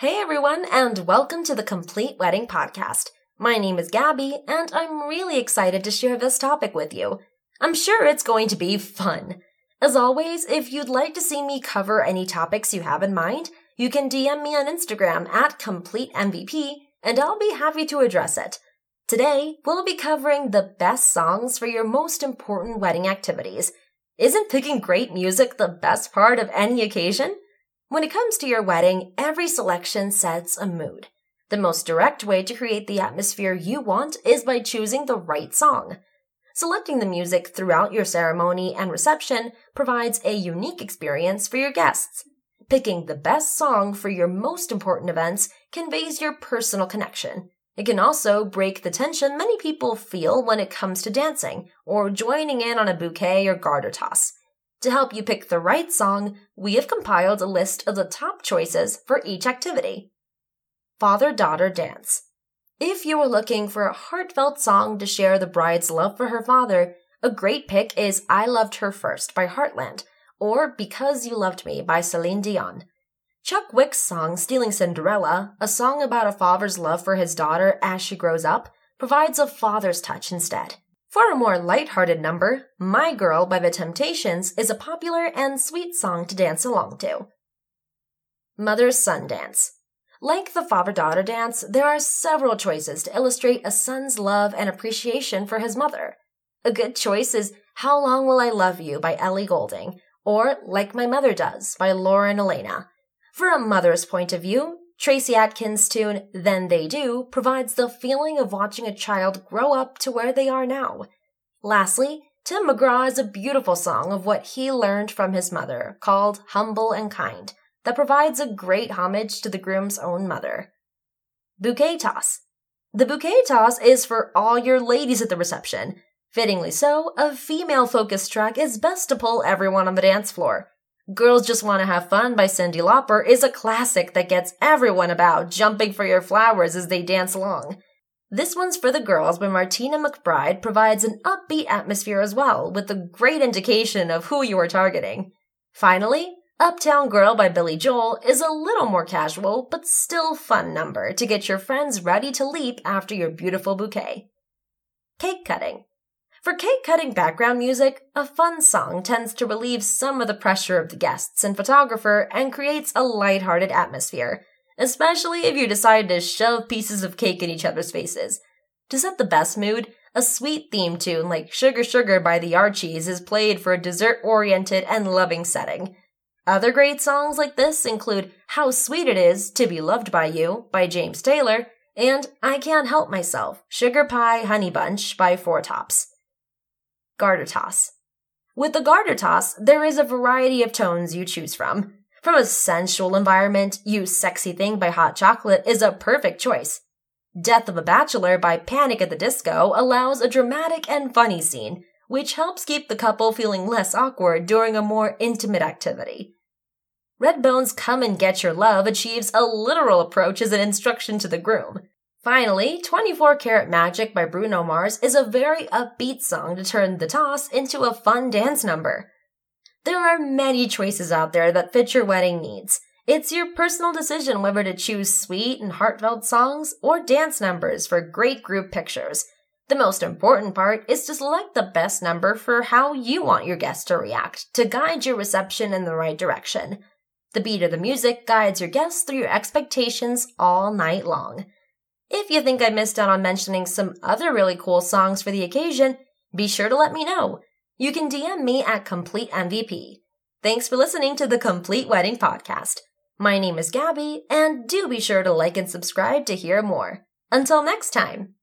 Hey everyone, and welcome to the Complete Wedding Podcast. My name is Gabby, and I'm really excited to share this topic with you. I'm sure it's going to be fun. As always, if you'd like to see me cover any topics you have in mind, you can DM me on Instagram at CompleteMVP, and I'll be happy to address it. Today, we'll be covering the best songs for your most important wedding activities. Isn't picking great music the best part of any occasion? When it comes to your wedding, every selection sets a mood. The most direct way to create the atmosphere you want is by choosing the right song. Selecting the music throughout your ceremony and reception provides a unique experience for your guests. Picking the best song for your most important events conveys your personal connection. It can also break the tension many people feel when it comes to dancing or joining in on a bouquet or garter toss. To help you pick the right song, we have compiled a list of the top choices for each activity. Father Daughter Dance. If you are looking for a heartfelt song to share the bride's love for her father, a great pick is I Loved Her First by Heartland or Because You Loved Me by Celine Dion. Chuck Wicks' song Stealing Cinderella, a song about a father's love for his daughter as she grows up, provides a father's touch instead. For a more light-hearted number, My Girl by The Temptations is a popular and sweet song to dance along to. Mother's Son Dance. Like the father-daughter dance, there are several choices to illustrate a son's love and appreciation for his mother. A good choice is How Long Will I Love You by Ellie Goulding, or Like My Mother Does by Lauren Alaina. For a mother's point of view, Tracy Adkins' tune Then They Do provides the feeling of watching a child grow up to where they are now. Lastly, Tim McGraw has a beautiful song of what he learned from his mother called Humble and Kind that provides a great homage to the groom's own mother. Bouquet Toss. The bouquet toss is for all your ladies at the reception. Fittingly so, a female focused track is best to pull everyone on the dance floor. Girls Just Want to Have Fun by Cyndi Lauper is a classic that gets everyone about, jumping for your flowers as they dance along. This one's for the girls by Martina McBride provides an upbeat atmosphere as well, with a great indication of who you are targeting. Finally, Uptown Girl by Billy Joel is a little more casual, but still fun number to get your friends ready to leap after your beautiful bouquet. Cake cutting. For cake cutting background music, a fun song tends to relieve some of the pressure of the guests and photographer and creates a light-hearted atmosphere, especially if you decide to shove pieces of cake in each other's faces. To set the best mood, a sweet theme tune like Sugar Sugar by the Archies is played for a dessert-oriented and loving setting. Other great songs like this include How Sweet It Is to Be Loved by You by James Taylor and I Can't Help Myself, Sugar Pie Honey Bunch by Four Tops garter toss. With the garter toss, there is a variety of tones you choose from. From a sensual environment, You Sexy Thing by Hot Chocolate is a perfect choice. Death of a Bachelor by Panic at the Disco allows a dramatic and funny scene, which helps keep the couple feeling less awkward during a more intimate activity. Redbone's Come and Get Your Love achieves a literal approach as an instruction to the groom. Finally, 24 Karat Magic by Bruno Mars is a very upbeat song to turn the toss into a fun dance number. There are many choices out there that fit your wedding needs. It's your personal decision whether to choose sweet and heartfelt songs or dance numbers for great group pictures. The most important part is to select the best number for how you want your guests to react to guide your reception in the right direction. The beat of the music guides your guests through your expectations all night long. If you think I missed out on mentioning some other really cool songs for the occasion, be sure to let me know. You can DM me at Complete MVP. Thanks for listening to the Complete Wedding Podcast. My name is Gabby, and do be sure to like and subscribe to hear more. Until next time.